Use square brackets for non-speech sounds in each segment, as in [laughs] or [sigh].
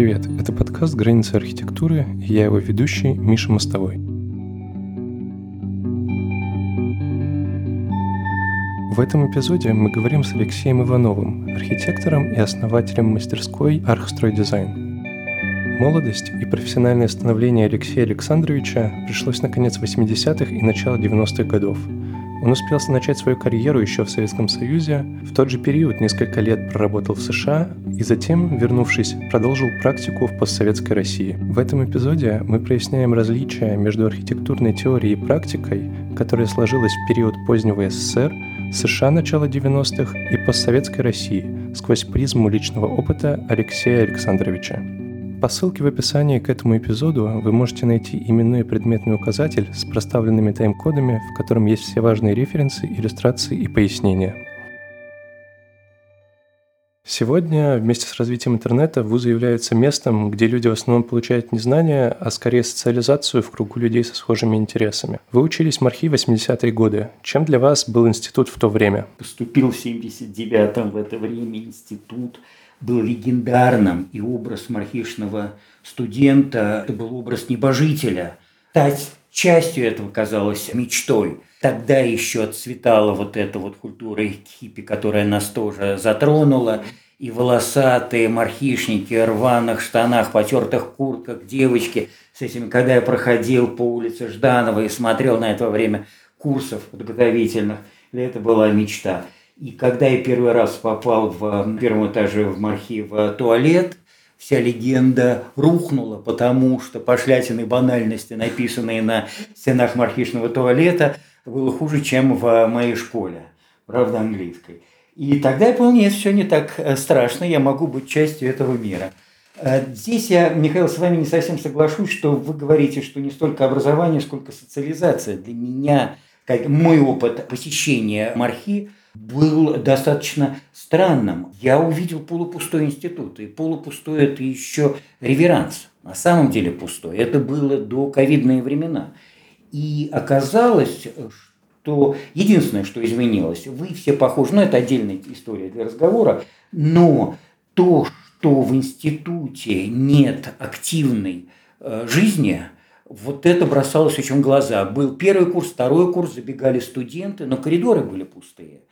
привет! Это подкаст «Границы архитектуры» и я его ведущий Миша Мостовой. В этом эпизоде мы говорим с Алексеем Ивановым, архитектором и основателем мастерской «Архстройдизайн». Молодость и профессиональное становление Алексея Александровича пришлось на конец 80-х и начало 90-х годов – он успел начать свою карьеру еще в Советском Союзе, в тот же период несколько лет проработал в США и затем, вернувшись, продолжил практику в постсоветской России. В этом эпизоде мы проясняем различия между архитектурной теорией и практикой, которая сложилась в период позднего СССР, США начала 90-х и постсоветской России сквозь призму личного опыта Алексея Александровича. По ссылке в описании к этому эпизоду вы можете найти именной предметный указатель с проставленными тайм-кодами, в котором есть все важные референсы, иллюстрации и пояснения. Сегодня вместе с развитием интернета вузы являются местом, где люди в основном получают не знания, а скорее социализацию в кругу людей со схожими интересами. Вы учились в Мархи 80-е годы. Чем для вас был институт в то время? Поступил в 79-м в это время институт был легендарным, и образ мархишного студента – это был образ небожителя. Стать частью этого казалось мечтой. Тогда еще отцветала вот эта вот культура хиппи, которая нас тоже затронула. И волосатые мархишники в рваных штанах, потертых куртках, девочки с этими, когда я проходил по улице Жданова и смотрел на это время курсов подготовительных, это была мечта. И когда я первый раз попал в первом этаже в Мархи в туалет, вся легенда рухнула, потому что пошлятины банальности, написанные на стенах мархишного туалета, было хуже, чем в моей школе, правда, английской. И тогда я понял, нет, все не так э, страшно, я могу быть частью этого мира. Э, здесь я, Михаил, с вами не совсем соглашусь, что вы говорите, что не столько образование, сколько социализация. Для меня, как мой опыт посещения Мархи – был достаточно странным. Я увидел полупустой институт, и полупустой – это еще реверанс. На самом деле пустой. Это было до ковидные времена. И оказалось, что единственное, что изменилось, вы все похожи, ну это отдельная история для разговора, но то, что в институте нет активной э, жизни, вот это бросалось очень в глаза. Был первый курс, второй курс, забегали студенты, но коридоры были пустые.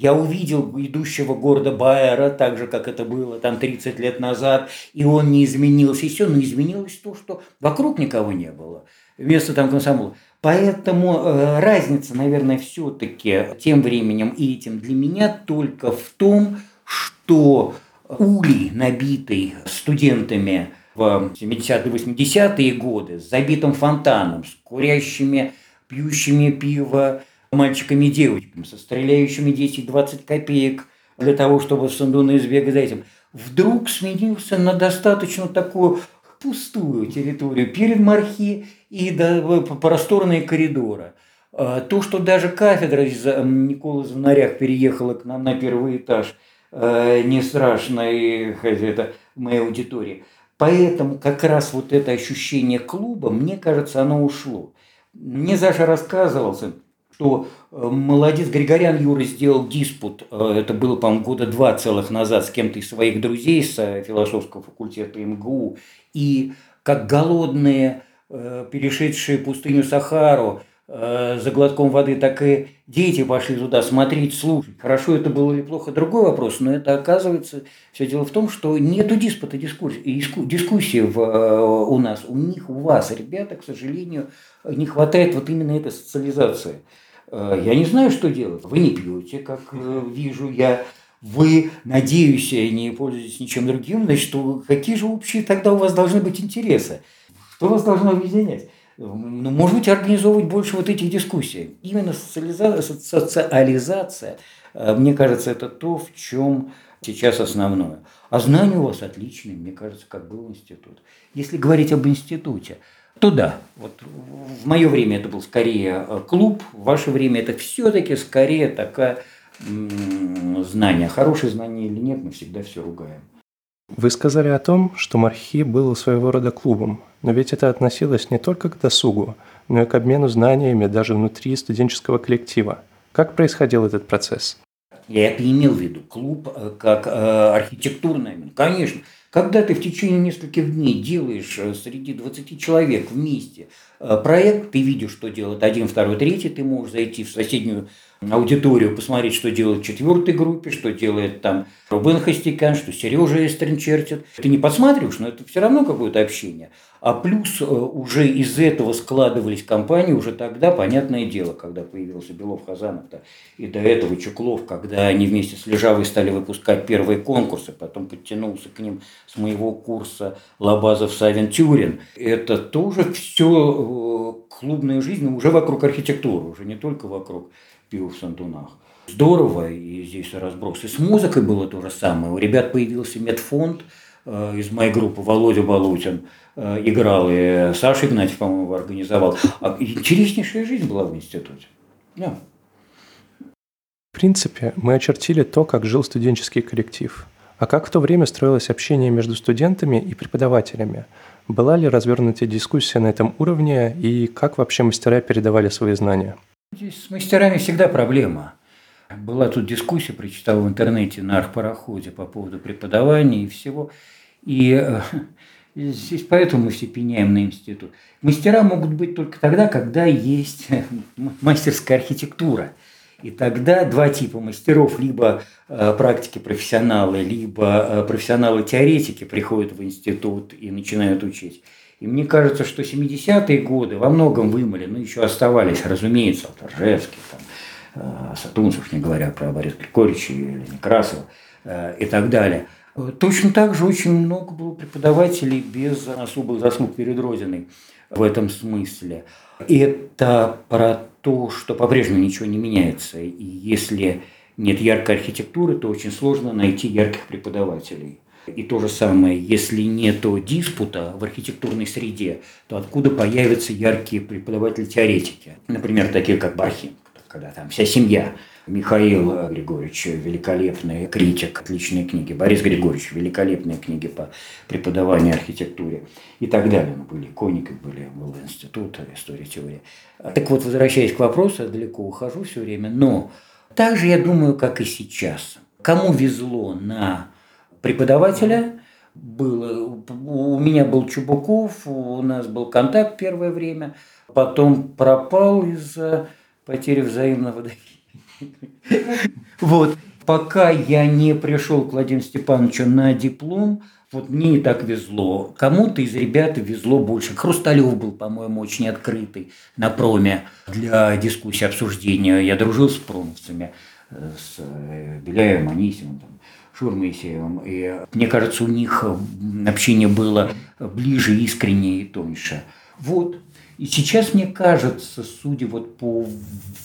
Я увидел идущего города Байера, так же, как это было там 30 лет назад, и он не изменился, и все, но изменилось то, что вокруг никого не было. Вместо там комсомола. Поэтому э, разница, наверное, все-таки тем временем и этим для меня только в том, что улей, набитый студентами в 70-80-е годы, с забитым фонтаном, с курящими, пьющими пиво, мальчиками и девочками, со стреляющими 10-20 копеек для того, чтобы Сандуна избегать за этим, вдруг сменился на достаточно такую пустую территорию перед Мархи и до, просторные коридоры. А, то, что даже кафедра из Николы Звонарях переехала к нам на первый этаж, а, не страшно, и это в моей аудитории. Поэтому как раз вот это ощущение клуба, мне кажется, оно ушло. Мне Саша рассказывался, что э, молодец Григорян Юра сделал диспут, э, это было, по-моему, года два целых назад с кем-то из своих друзей с э, философского факультета МГУ, и как голодные, перешедшие пустыню Сахару, за глотком воды, так и дети пошли туда смотреть, слушать. Хорошо это было или плохо, другой вопрос, но это оказывается, все дело в том, что нету диспута, дискуссии, дискуссии в, у нас, у них, у вас, ребята, к сожалению, не хватает вот именно этой социализации. Э, я не знаю, что делать. Вы не пьете, как э, вижу я. Вы, надеюсь, не пользуетесь ничем другим. Значит, какие же общие тогда у вас должны быть интересы? Что вас должно объединять? Ну, может быть, организовывать больше вот этих дискуссий. Именно социализация, социализация, э, мне кажется, это то, в чем сейчас основное. А знания у вас отличные, мне кажется, как был институт. Если говорить об институте, то да, вот в мое время это был скорее э, клуб, в ваше время это все-таки скорее такое знание. Хорошее знание или нет, мы всегда все ругаем. Вы сказали о том, что Мархи был своего рода клубом, но ведь это относилось не только к досугу, но и к обмену знаниями даже внутри студенческого коллектива. Как происходил этот процесс? Я это имел в виду. Клуб э, как э, архитектурный. Конечно, Когда ты в течение нескольких дней делаешь э, среди 20 человек вместе э, проект, ты видишь, что делает один, второй, третий, ты можешь зайти в соседнюю аудиторию, посмотреть, что делает в четвертой группе, что делает там Рубен Хастикян, что Сережа Эстрин чертит. Ты не подсматриваешь, но это все равно какое-то общение. А плюс э, уже из этого складывались компании уже тогда, понятное дело, когда появился Белов Хазанов-то, и до этого Чуклов, когда они вместе с Лежавой стали выпускать первые конкурсы, потом подтянулся к ним с моего курса Лобазов Савин Тюрин. Это тоже все э, клубная жизнь, уже вокруг архитектуры, уже не только вокруг пива в Сантунах. Здорово, и здесь разброс. И с музыкой было то же самое. У ребят появился медфонд э, из моей группы, Володя Болотин э, играл, и Саша Игнатьев, по-моему, организовал. А интереснейшая жизнь была в институте. Yeah. В принципе, мы очертили то, как жил студенческий коллектив. А как в то время строилось общение между студентами и преподавателями? Была ли развернута дискуссия на этом уровне и как вообще мастера передавали свои знания? Здесь с мастерами всегда проблема. Была тут дискуссия, прочитал в интернете на архпароходе по поводу преподавания и всего. И э, [laughs] здесь поэтому мы все пеняем на институт. Мастера могут быть только тогда, когда есть [laughs] мастерская архитектура. И тогда два типа мастеров, либо э, практики-профессионалы, либо э, профессионалы-теоретики приходят в институт и начинают учить. И мне кажется, что 70-е годы во многом вымыли, но еще оставались, разумеется, Торжевский, там, э, Сатунцев, не говоря про Бориса Григорьевича или Некрасова э, и так далее. Точно так же очень много было преподавателей без особых заслуг перед Родиной в этом смысле. Это про то, что по-прежнему ничего не меняется. И если нет яркой архитектуры, то очень сложно найти ярких преподавателей. И то же самое, если нет диспута в архитектурной среде, то откуда появятся яркие преподаватели-теоретики? Например, такие как Бархин, когда там вся семья. Михаил Григорьевич, великолепный критик, отличные книги. Борис Григорьевич, великолепные книги по преподаванию архитектуре и так далее. Ну, были коники, были, был институт истории теории. Так вот, возвращаясь к вопросу, я далеко ухожу все время, но также я думаю, как и сейчас. Кому везло на преподавателя. Было, у меня был Чубуков, у нас был контакт первое время, потом пропал из-за потери взаимного доверия. Вот. Пока я не пришел к Владимиру Степановичу на диплом, вот мне и так везло. Кому-то из ребят везло больше. Хрусталев был, по-моему, очень открытый на проме для дискуссии, обсуждения. Я дружил с промовцами, э, с э, Беляевым, Анисимом, там, Шурмысеевым. И мне кажется, у них общение было ближе, искреннее и тоньше. Вот. И сейчас, мне кажется, судя вот по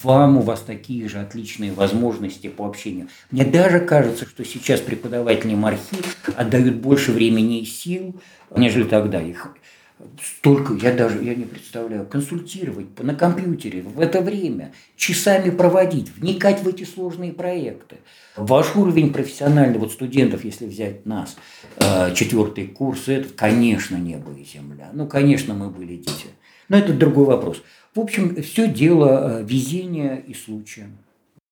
вам, у вас такие же отличные возможности по общению. Мне даже кажется, что сейчас преподаватели мархи отдают больше времени и сил, нежели тогда. Их столько, я даже я не представляю, консультировать на компьютере в это время, часами проводить, вникать в эти сложные проекты. Ваш уровень профессиональный, вот студентов, если взять нас, э, четвертый курс, это, конечно, небо и земля. Ну, конечно, мы были дети. Но это другой вопрос. В общем, все дело э, везения и случая.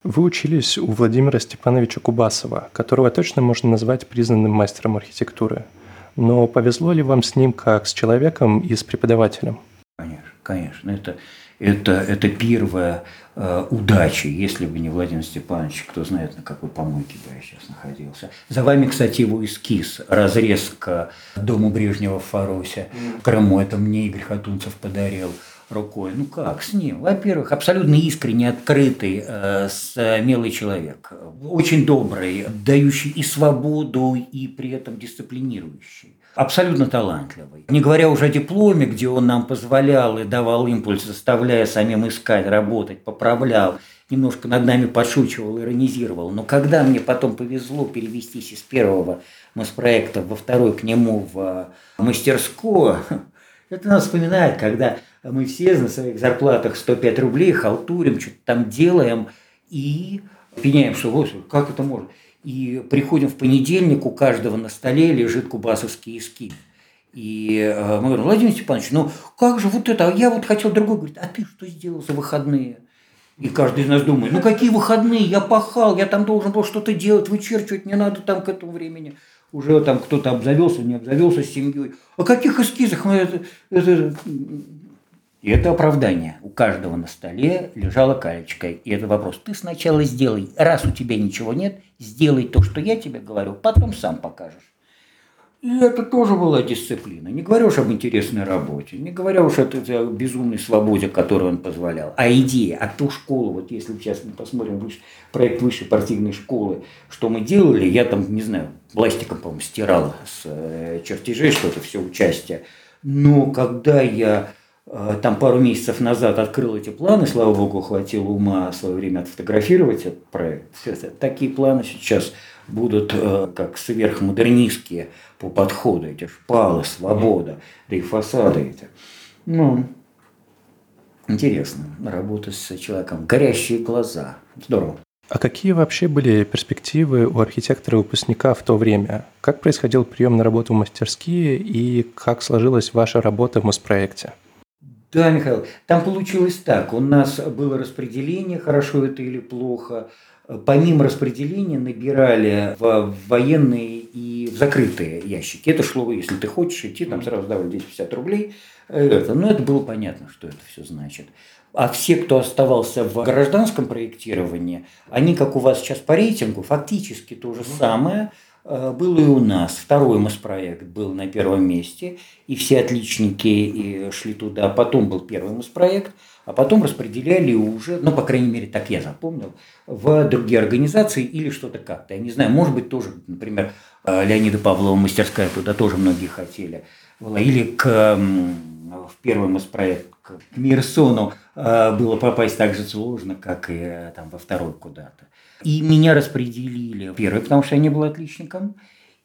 Вы учились у Владимира Степановича Кубасова, которого точно можно назвать признанным мастером архитектуры – но повезло ли вам с ним как с человеком и с преподавателем? Конечно, конечно. Это, это, это первая э, удача, если бы не Владимир Степанович, кто знает, на какой помойке бы я сейчас находился. За вами, кстати, его эскиз, разрез к дому Брежнева в Фаросе, в Крыму. Это мне Игорь Хатунцев подарил рукой. Ну как с ним? Во-первых, абсолютно искренне открытый, э, смелый человек, очень добрый, дающий и свободу, и при этом дисциплинирующий. Абсолютно талантливый. Не говоря уже о дипломе, где он нам позволял и давал импульс, заставляя самим искать, работать, поправлял, немножко над нами подшучивал, иронизировал. Но когда мне потом повезло перевестись из первого мы с проекта во второй к нему в мастерскую, [laughs] это нас вспоминает, когда мы все на своих зарплатах 105 рублей халтурим, что-то там делаем и пеняем, что вот, как это можно. И приходим в понедельник, у каждого на столе лежит кубасовский эскиз. И э, мы говорим, Владимир Степанович, ну как же вот это, а я вот хотел другой. Говорит, а ты что сделал за выходные? И каждый из нас думает, ну какие выходные, я пахал, я там должен был что-то делать, вычерчивать, не надо там к этому времени. уже там кто-то обзавелся, не обзавелся с семьей. О каких эскизах мы это, это... И это оправдание. У каждого на столе лежала калечка. И это вопрос. Ты сначала сделай, раз у тебя ничего нет, сделай то, что я тебе говорю, потом сам покажешь. И это тоже была дисциплина. Не говоря уж об интересной работе, не говоря уж о безумной свободе, которую он позволял, а идея, а ту школу, вот если сейчас мы посмотрим проект высшей партийной школы, что мы делали, я там, не знаю, пластиком, по-моему, стирал с э, чертежей что-то, все участие. Но когда я там пару месяцев назад открыл эти планы, слава богу, хватило ума в свое время отфотографировать этот проект. Такие планы сейчас будут э, как сверхмодернистские по подходу, эти шпалы, свобода, да и фасады эти. Ну, интересно, работа с человеком. Горящие глаза. Здорово. А какие вообще были перспективы у архитектора-выпускника в то время? Как происходил прием на работу в мастерские и как сложилась ваша работа в Моспроекте? Да, Михаил, там получилось так. У нас было распределение, хорошо это или плохо – помимо распределения набирали в военные и в закрытые ящики. Это шло, если ты хочешь идти, там сразу давали 250 рублей. Это, ну, это было понятно, что это все значит. А все, кто оставался в гражданском проектировании, они, как у вас сейчас по рейтингу, фактически то же самое – Э, был и у нас. Второй МОС-проект был на первом месте, и все отличники шли туда. Потом был первый МОС-проект, а потом распределяли уже, ну, по крайней мере, так я запомнил, в другие организации или что-то как-то. Я не знаю, может быть, тоже, например, э, Леонида Павлова мастерская туда тоже многие хотели. Или к, в первый МОС-проект к Мирсону э, было попасть так же сложно, как и там, во второй куда-то. И меня распределили первый, потому что я не был отличником.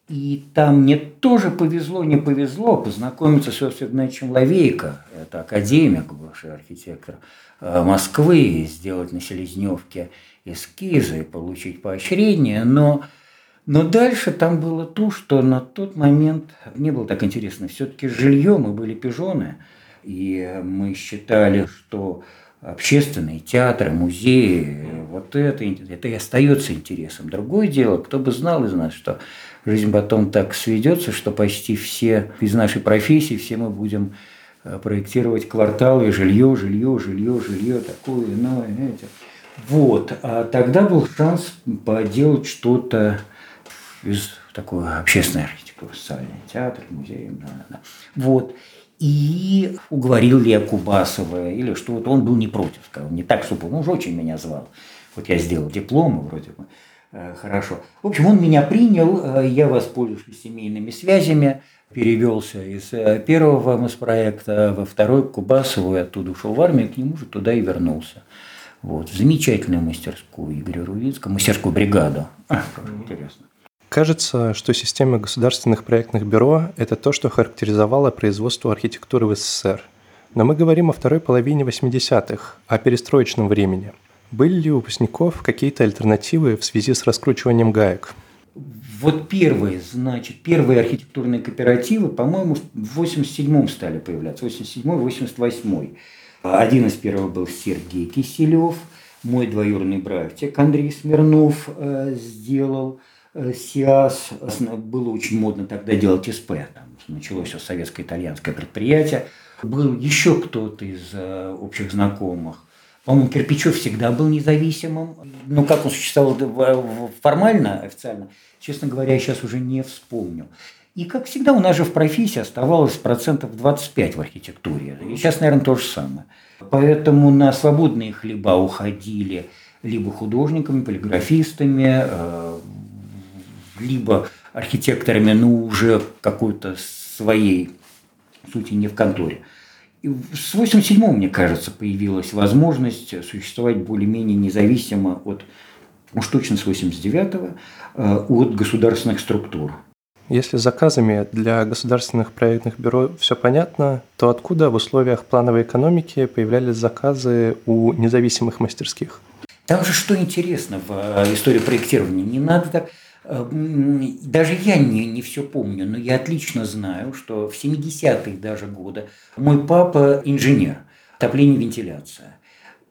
И там мне тоже повезло, не повезло познакомиться с Иосифом Игнатьевичем это академик, бывший архитектор э, Москвы, сделать на Селезневке эскизы получить поощрение, но, но дальше там было то, что на тот момент не было так интересно. Все-таки жилье мы были пижоны, и мы считали, что общественные театры, музеи, вот это, это и остается интересом. Другое дело, кто бы знал из нас, что жизнь потом так сведется, что почти все из нашей профессии, все мы будем э, проектировать кварталы, жилье, жилье, жилье, жилье, такое, иное, знаете. Вот, а тогда был шанс поделать что-то из такой общественной архитектуры, социальный театр, музей, да, да. Вот и уговорил Лея Кубасова, или что вот он был не против, сказал, не так супер, он уже очень меня звал. Вот я сделал диплом, вроде бы, э, хорошо. В общем, он меня принял, э, я воспользовался семейными связями, перевелся из э, первого МС-проекта во второй к Кубасову, и оттуда ушел в армию, к нему же туда и вернулся. Вот, замечательную мастерскую Игоря Рувинского, мастерскую бригаду. Интересно. Кажется, что система государственных проектных бюро – это то, что характеризовало производство архитектуры в СССР. Но мы говорим о второй половине 80-х, о перестроечном времени. Были ли у выпускников какие-то альтернативы в связи с раскручиванием гаек? Вот первые, значит, первые архитектурные кооперативы, по-моему, в 87-м стали появляться, 87-й, 88-й. Один из первых был Сергей Киселев, мой двоюродный братик Андрей Смирнов э, сделал – СИАС, было очень модно тогда делать СП, там началось все советско-итальянское предприятие. Был еще кто-то из э, общих знакомых. По-моему, Кирпичев всегда был независимым. Но как он существовал формально, официально, честно говоря, я сейчас уже не вспомню. И, как всегда, у нас же в профессии оставалось процентов 25 в архитектуре. И сейчас, наверное, то же самое. Поэтому на свободные хлеба уходили либо художниками, полиграфистами, э, либо архитекторами, ну, уже какой-то своей сути не в конторе. И с 87 мне кажется, появилась возможность существовать более-менее независимо от, уж точно с 89-го, э, от государственных структур. Если с заказами для государственных проектных бюро все понятно, то откуда в условиях плановой экономики появлялись заказы у независимых мастерских? Там же что интересно в э, истории проектирования. Не надо так даже я не, не все помню, но я отлично знаю, что в 70-е даже годы мой папа инженер, отопление, вентиляция.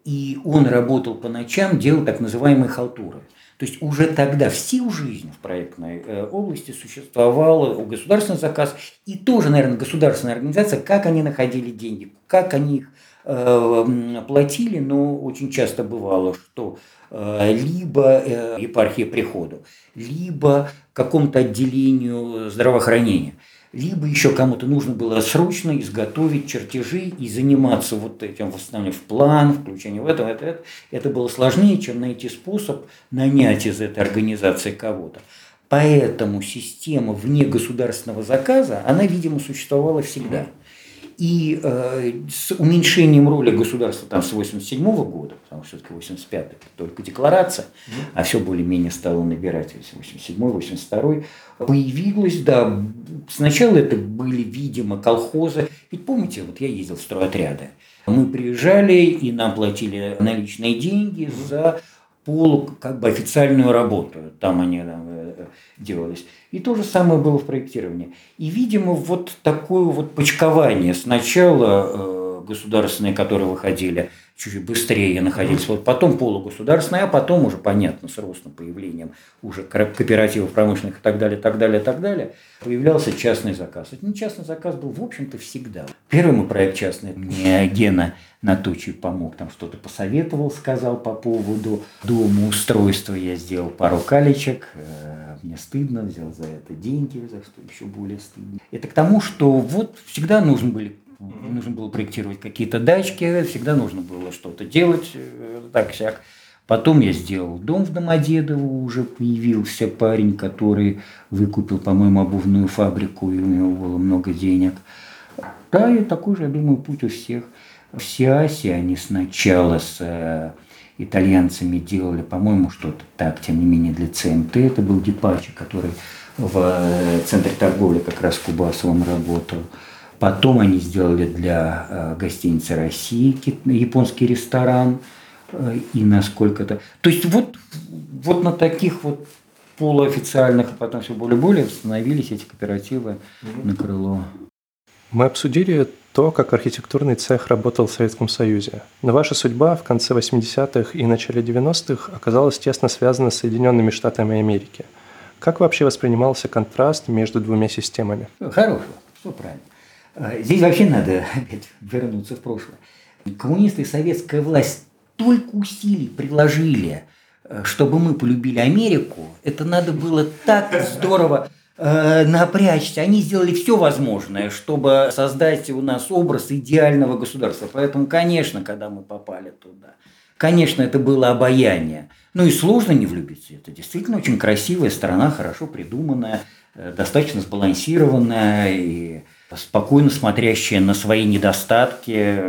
И он работал по ночам, делал так называемые халтуры. То есть уже тогда всю жизнь в проектной э, области существовал у государственный заказ и тоже, наверное, государственная организация, как они находили деньги, как они их э, платили, но очень часто бывало, что э, либо епархия приходу, либо какому-то отделению здравоохранения – либо еще кому-то нужно было срочно изготовить чертежи и заниматься вот этим восстановлением в план, включение в это, в это, это. Это было сложнее, чем найти способ нанять из этой организации кого-то. Поэтому система вне государственного заказа, она, видимо, существовала всегда. И э, с уменьшением роли государства там с 87 -го года, потому что все-таки 85 это только декларация, а все более-менее стало набирать 87 82 появилось, да, сначала это были, видимо, колхозы. Ведь помните, вот я ездил в стройотряды, мы приезжали и нам платили наличные деньги за полу как бы официальную работу. Там они там, э, делались. И то же самое было в проектировании. И, видимо, вот такое вот почкование. Сначала э, государственные, которые выходили чуть быстрее находились. Вот потом полугосударственные, а потом уже, понятно, с ростом появлением уже кооперативов промышленных и так далее, так далее, так далее, появлялся частный заказ. Это не частный заказ был, в общем-то, всегда. Первый мой проект частный мне Гена Натучий помог, там что-то посоветовал, сказал по поводу дома устройства. Я сделал пару калечек, э, мне стыдно, взял за это деньги, за что еще более стыдно. Это к тому, что вот всегда нужны были. Нужно было проектировать какие-то дачки, всегда нужно было что-то делать, э, так всяк. Потом я сделал дом в Домодедово, уже появился парень, который выкупил, по-моему, обувную фабрику, и у него было много денег. Да, и такой же, я думаю, путь у всех. В Сиасе они сначала с э, итальянцами делали, по-моему, что-то так, тем не менее, для ЦМТ. Это был Дипачи, который в э, центре торговли как раз в Кубасовом работал. Потом они сделали для э, гостиницы России японский ресторан. Э, и насколько-то... То есть вот, вот на таких вот полуофициальных, а потом все более-более становились эти кооперативы на крыло. Мы обсудили то, как архитектурный цех работал в Советском Союзе. Но ваша судьба в конце 80-х и начале 90-х оказалась тесно связана с Соединенными Штатами Америки. Как вообще воспринимался контраст между двумя системами? Хорошо, все правильно. А, здесь вообще надо опять [laughs] вернуться в прошлое. Коммунисты и советская власть столько усилий приложили, э, чтобы мы полюбили Америку. Это надо было так здорово э, напрячься. Они сделали все возможное, чтобы создать у нас образ идеального государства. Поэтому, конечно, когда мы попали туда, конечно, это было обаяние. Ну и сложно не влюбиться. Это действительно очень красивая страна, хорошо придуманная, э, достаточно сбалансированная и спокойно смотрящая на свои недостатки,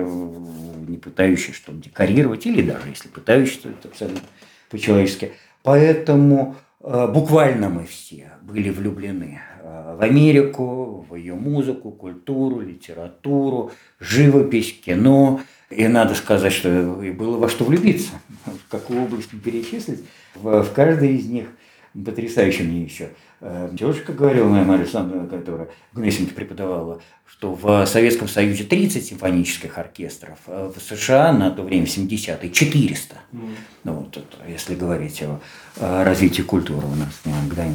не пытающаяся что-то декорировать, или даже если пытающаяся, это абсолютно по-человечески. Поэтому э, буквально мы все были влюблены э, в Америку, в ее музыку, культуру, литературу, живопись, кино. И надо сказать, что и было во что влюбиться. В какую область перечислить, в, в каждой из них потрясающе мне еще – Э, девушка говорила, моя Мария Александровна, которая в преподавала, что в Советском Союзе 30 симфонических оркестров, а в США на то время, в 70-е, 400. Mm. Ну, вот, если говорить о, развитии культуры у нас иногда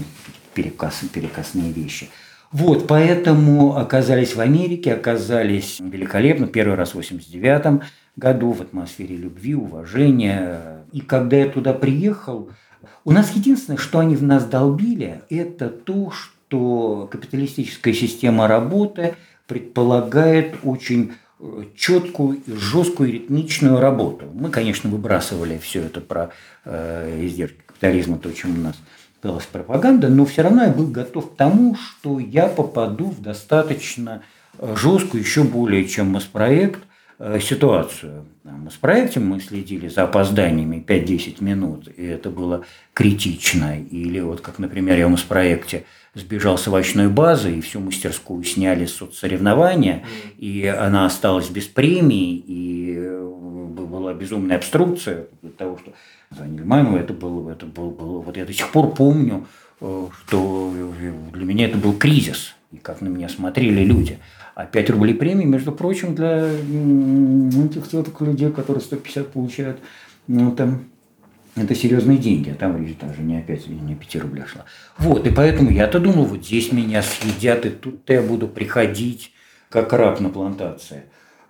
перекос, перекосные вещи. Вот, поэтому оказались в Америке, оказались великолепно, первый раз в 89 году в атмосфере любви, уважения. И когда я туда приехал, у нас единственное, что они в нас долбили, это то, что капиталистическая система работы предполагает очень э, четкую, жесткую, ритмичную работу. Мы, конечно, выбрасывали все это про э, издержки капитализма, то, чем у нас пылась пропаганда, но все равно я был готов к тому, что я попаду в достаточно э, жесткую, еще более чем масс-проект, Э, ситуацию. С проектом мы следили за опозданиями 5-10 минут, и это было критично. Или вот как, например, я в проекте сбежал с овощной базы, и всю мастерскую сняли с соцсоревнования, и она осталась без премии, и безумная обструкция того, что звонили маму, это было, это было, было, вот я до сих пор помню, э, что для меня это был кризис, и как на меня смотрели люди. А 5 рублей премии, между прочим, для этих вот людей, которые 150 получают, ну, там, Это серьезные деньги, а там речь даже не опять не 5 рублей шла. Вот, и поэтому я-то думал, вот здесь меня съедят, и тут я буду приходить как раб на плантации.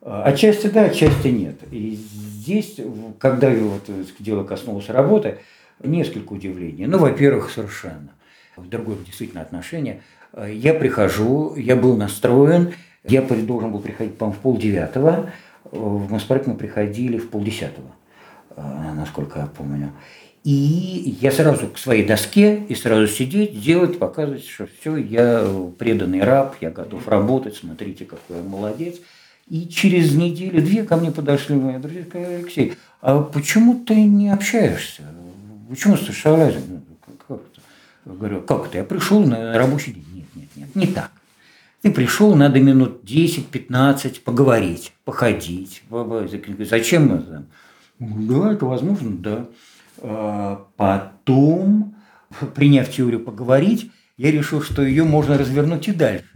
А, отчасти да, отчасти нет. И здесь, когда вот дело коснулось работы, несколько удивлений. Ну, во-первых, совершенно. Другое действительно отношение. Я прихожу, я был настроен, я должен был приходить, по-моему, в полдевятого, в Моспарк мы приходили в полдесятого, насколько я помню. И я сразу к своей доске и сразу сидеть, делать, показывать, что все, я преданный раб, я готов работать, смотрите, какой я молодец. И через неделю-две ко мне подошли мои друзья сказали, Алексей, а почему ты не общаешься? Почему шалазин? Ну, как это? Говорю, как это? Я пришел на рабочий день. Нет, нет, нет, не так. Ты пришел, надо минут 10-15 поговорить, походить. Зачем это? Да, это возможно, да. А потом, [laughs] приняв теорию поговорить, я решил, что ее можно развернуть и дальше.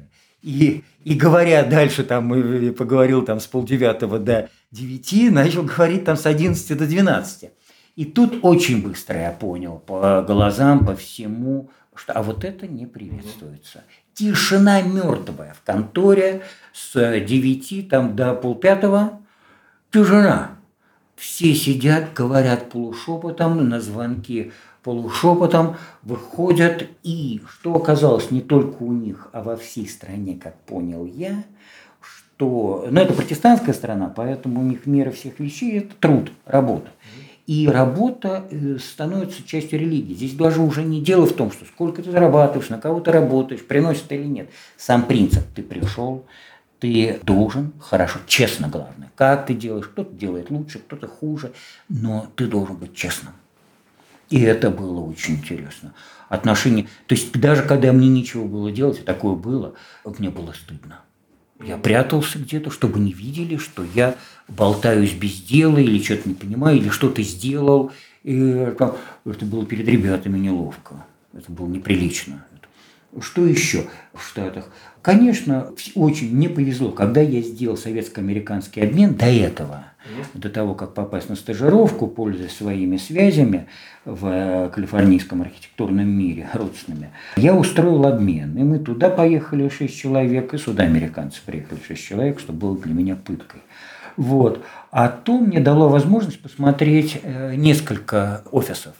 И, и говоря дальше, там, и поговорил там с полдевятого до девяти, начал говорить там с одиннадцати до двенадцати. И тут очень быстро я понял по глазам, по всему, что а вот это не приветствуется. Тишина мертвая в конторе с девяти там, до полпятого. Тишина. Все сидят, говорят полушепотом на звонки полушепотом выходят, и что оказалось не только у них, а во всей стране, как понял я, что, ну это протестантская страна, поэтому у них мера всех вещей – это труд, работа. И работа э, становится частью религии. Здесь даже уже не дело в том, что сколько ты зарабатываешь, на кого ты работаешь, приносит или нет. Сам принцип – ты пришел, ты должен хорошо, честно главное. Как ты делаешь, кто-то делает лучше, кто-то хуже, но ты должен быть честным. И это было очень интересно. Отношения, то есть даже когда мне ничего было делать, и такое было, мне было стыдно. Я прятался где-то, чтобы не видели, что я болтаюсь без дела или что-то не понимаю, или что-то сделал. И это, это было перед ребятами неловко. Это было неприлично. Что еще в Штатах? Конечно, очень мне повезло, когда я сделал советско-американский обмен до этого, до того, как попасть на стажировку, пользуясь своими связями в э, калифорнийском архитектурном мире родственными, я устроил обмен. И мы туда поехали шесть человек, и сюда американцы приехали шесть человек, что было для меня пыткой. Вот. А то мне дало возможность посмотреть э, несколько офисов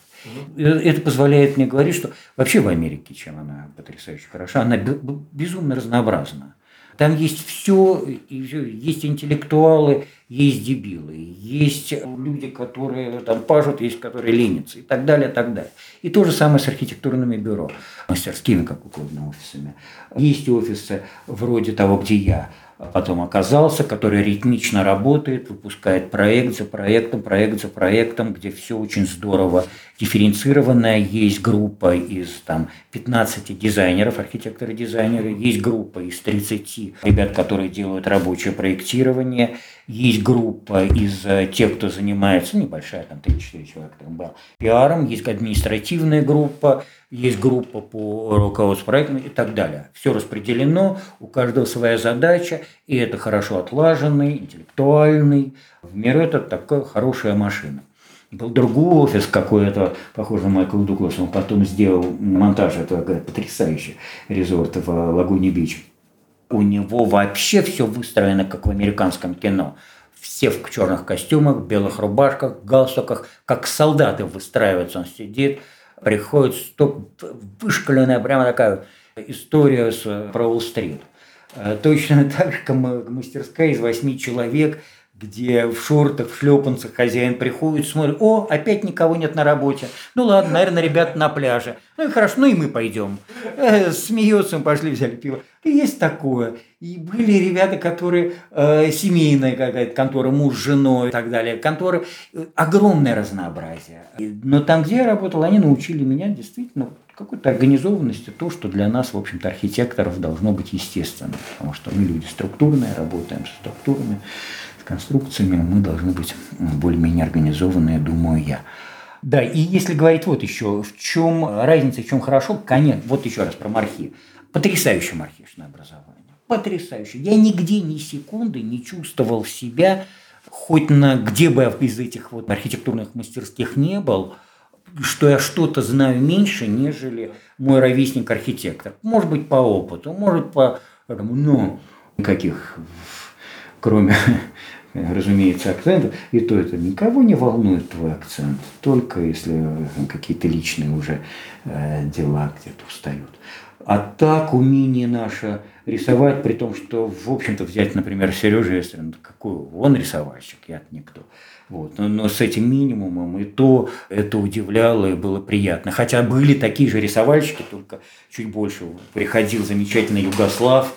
это позволяет мне говорить, что вообще в Америке, чем она потрясающе хороша, она безумно разнообразна. Там есть все, есть интеллектуалы, есть дебилы, есть люди, которые там пажут, есть которые ленятся и так далее, и так далее. И то же самое с архитектурными бюро, мастерскими, как угодно, офисами. Есть офисы вроде того, где я, потом оказался, который ритмично работает, выпускает проект за проектом, проект за проектом, где все очень здорово дифференцированное. Есть группа из там, 15 дизайнеров, архитекторы-дизайнеры, есть группа из 30 ребят, которые делают рабочее проектирование, есть группа из э, тех, кто занимается, небольшая, там 3-4 человека там был, пиаром, есть административная группа, есть группа по руководству проектом и так далее. Все распределено, у каждого своя задача, и это хорошо отлаженный, интеллектуальный. В мир это такая хорошая машина. Был другой офис какой-то, похожий на Майкла Дугласа, он потом сделал монтаж этого говорит, потрясающий резорт в Лагуне-Бич у него вообще все выстроено, как в американском кино. Все в черных костюмах, белых рубашках, галстуках, как солдаты выстраиваются. Он сидит, приходит, стоп, вышкаленная прямо такая история с, про Уолл-стрит. Э, точно так же мастерская из восьми человек – где в шортах, в шлепанцах хозяин приходит, смотрит, о, опять никого нет на работе. Ну ладно, наверное, ребята на пляже. Ну и хорошо, ну и мы пойдем. Э, смеется, мы пошли, взяли пиво. И есть такое. И были ребята, которые э, семейная какая-то контора, муж с женой и так далее. Конторы, э, огромное разнообразие. Но там, где я работал, они научили меня действительно какой-то организованности, то, что для нас, в общем-то, архитекторов должно быть естественно. Потому что мы люди структурные, работаем с структурами конструкциями мы должны быть более-менее организованные, думаю я. Да, и если говорить вот еще, в чем разница, в чем хорошо, конечно, вот еще раз про мархи. Потрясающее мархишное образование. Потрясающе. Я нигде ни секунды не чувствовал себя, хоть на где бы я из этих вот архитектурных мастерских не был, что я что-то знаю меньше, нежели мой ровесник-архитектор. Может быть, по опыту, может, по... Ну, никаких, кроме, разумеется, акцентов. И то это никого не волнует твой акцент, только если какие-то личные уже э, дела где-то устают. А так умение наше рисовать, при том, что, в общем-то, взять, например, Сережа Эстрин, какой он рисовальщик, я никто. Вот. Но, но с этим минимумом и то это удивляло и было приятно. Хотя были такие же рисовальщики, только чуть больше. Приходил замечательный Югослав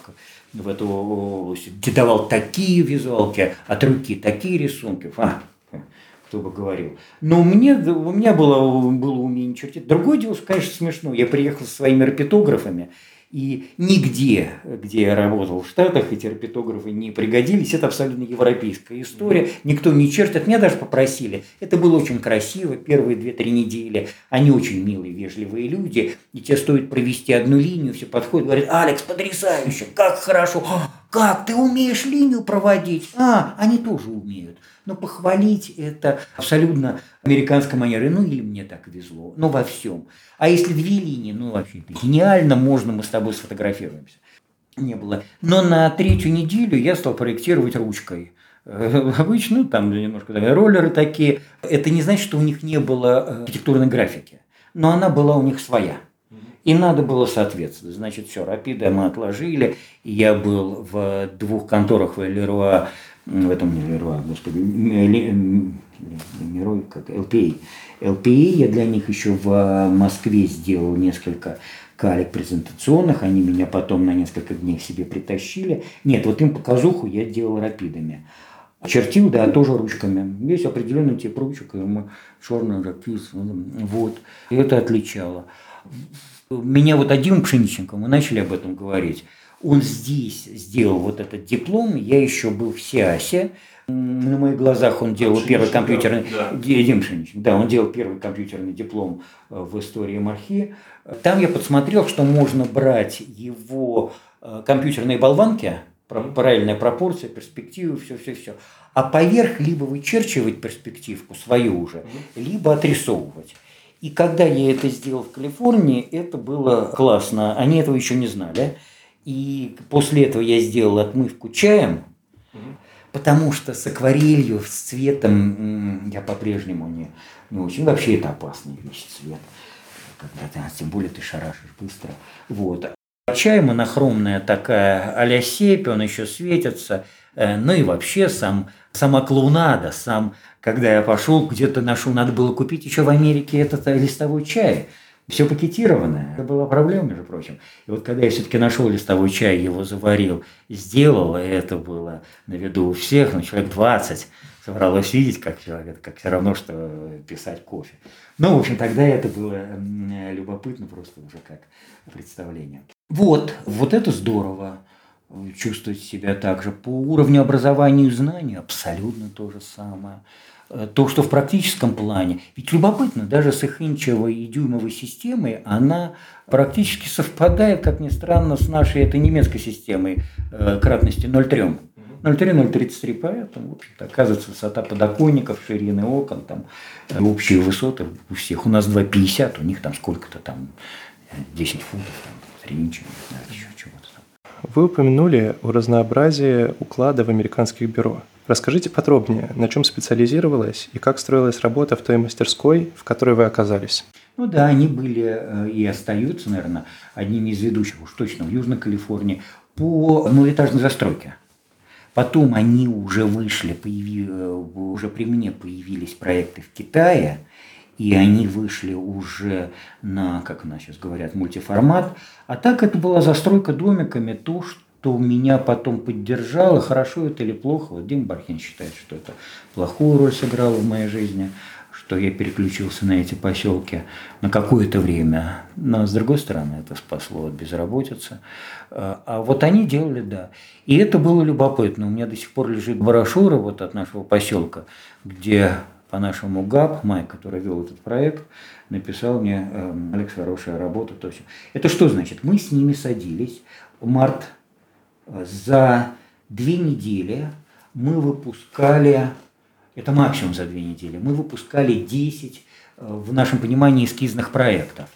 в эту область, давал такие визуалки, от руки такие рисунки. А, кто бы говорил. Но мне, у меня было, было умение чертить. Другое дело, конечно, смешно. Я приехал со своими репетографами, и нигде, где я работал в Штатах, эти репетографы не пригодились. Это абсолютно европейская история. Никто не чертит. Меня даже попросили. Это было очень красиво. Первые две-три недели. Они очень милые, вежливые люди. И тебе стоит провести одну линию. Все подходят, говорят, Алекс, потрясающе, как хорошо. Как, ты умеешь линию проводить? А, они тоже умеют. Но похвалить это абсолютно американской манеры. Ну, или мне так везло. Ну, во всем. А если две линии, ну, вообще гениально, можно мы с тобой сфотографируемся. Не было. Но на третью неделю я стал проектировать ручкой. Э, обычно там немножко да, роллеры такие. Это не значит, что у них не было э, архитектурной графики. Но она была у них своя. И надо было соответствовать. Значит, все, рапиды мы отложили. Я был в двух конторах в Леруа, в этом не Леруа, господи, Мирой, как ЛПИ. ЛПИ я для них еще в Москве сделал несколько калик презентационных, они меня потом на несколько дней к себе притащили. Нет, вот им показуху я делал рапидами. Чертил, да, тоже ручками. Есть определенный тип ручек, черный рапид, вот. И это отличало. Меня вот один Пшениченко, мы начали об этом говорить, он здесь сделал вот этот диплом, я еще был в СИАСе, на моих глазах он делал первый компьютерный, да. Дим да, он делал первый компьютерный диплом э, в истории мархи. Там я подсмотрел, что можно брать его э, компьютерные болванки, правильная пропорция, перспективы, все-все-все, а поверх либо вычерчивать перспективку свою уже, либо отрисовывать. И когда я это сделал в Калифорнии, это было классно. Они этого еще не знали. И после этого я сделал отмывку чаем, потому что с акварелью, с цветом я по-прежнему не, не очень. Вообще это опасная вещь, цвет. Когда ты, тем более ты шарашишь быстро. Вот. Чай монохромная такая а-ля сепи, он еще светится. Э, ну и вообще сам, сама клоунада, сам когда я пошел, где-то нашел, надо было купить еще в Америке этот э, листовой чай. Все пакетированное. Это была проблема, между прочим. И вот когда я все-таки нашел листовой чай, его заварил, сделал, и это было на виду у всех, ну, человек 20 собралось видеть, как человек, как все равно, что писать кофе. Ну, в общем, тогда это было любопытно просто уже как представление. Вот, вот это здорово чувствовать себя также. По уровню образования и знаний абсолютно то же самое. Э, то, что в практическом плане, ведь любопытно, даже с Ихинчевой и Дюймовой системой, она практически совпадает, как ни странно, с нашей этой немецкой системой э, кратности 0,3. 0,3-0,33, поэтому, в общем-то, оказывается, высота подоконников, ширины окон, там, э, общие высоты у всех. У нас 2,50, у них там сколько-то там, 10 футов, там, 3 инча, не знаю, еще чего-то там. Вы упомянули о разнообразии уклада в американских бюро. Расскажите подробнее, на чем специализировалась и как строилась работа в той мастерской, в которой вы оказались? Ну да, они были э, и остаются, наверное, одними из ведущих, уж точно, в Южной Калифорнии, по многоэтажной застройке. Потом они уже вышли, появи, э, уже при мне появились проекты в Китае, и они вышли уже на, как у нас сейчас говорят, мультиформат. А так это была застройка домиками, то, что кто меня потом поддержал, хорошо это или плохо. Вот Дим Бархин считает, что это плохую роль сыграло в моей жизни, что я переключился на эти поселки на какое-то время. Но с другой стороны, это спасло от безработицы. А вот они делали, да. И это было любопытно. У меня до сих пор лежит брошюра вот от нашего поселка, где по нашему ГАП, Майк, который вел этот проект, написал мне, эм, Алекс, хорошая работа. То есть, это что значит? Мы с ними садились, март за две недели мы выпускали Это максимум за две недели. Мы выпускали 10, э, в нашем понимании, эскизных проектов.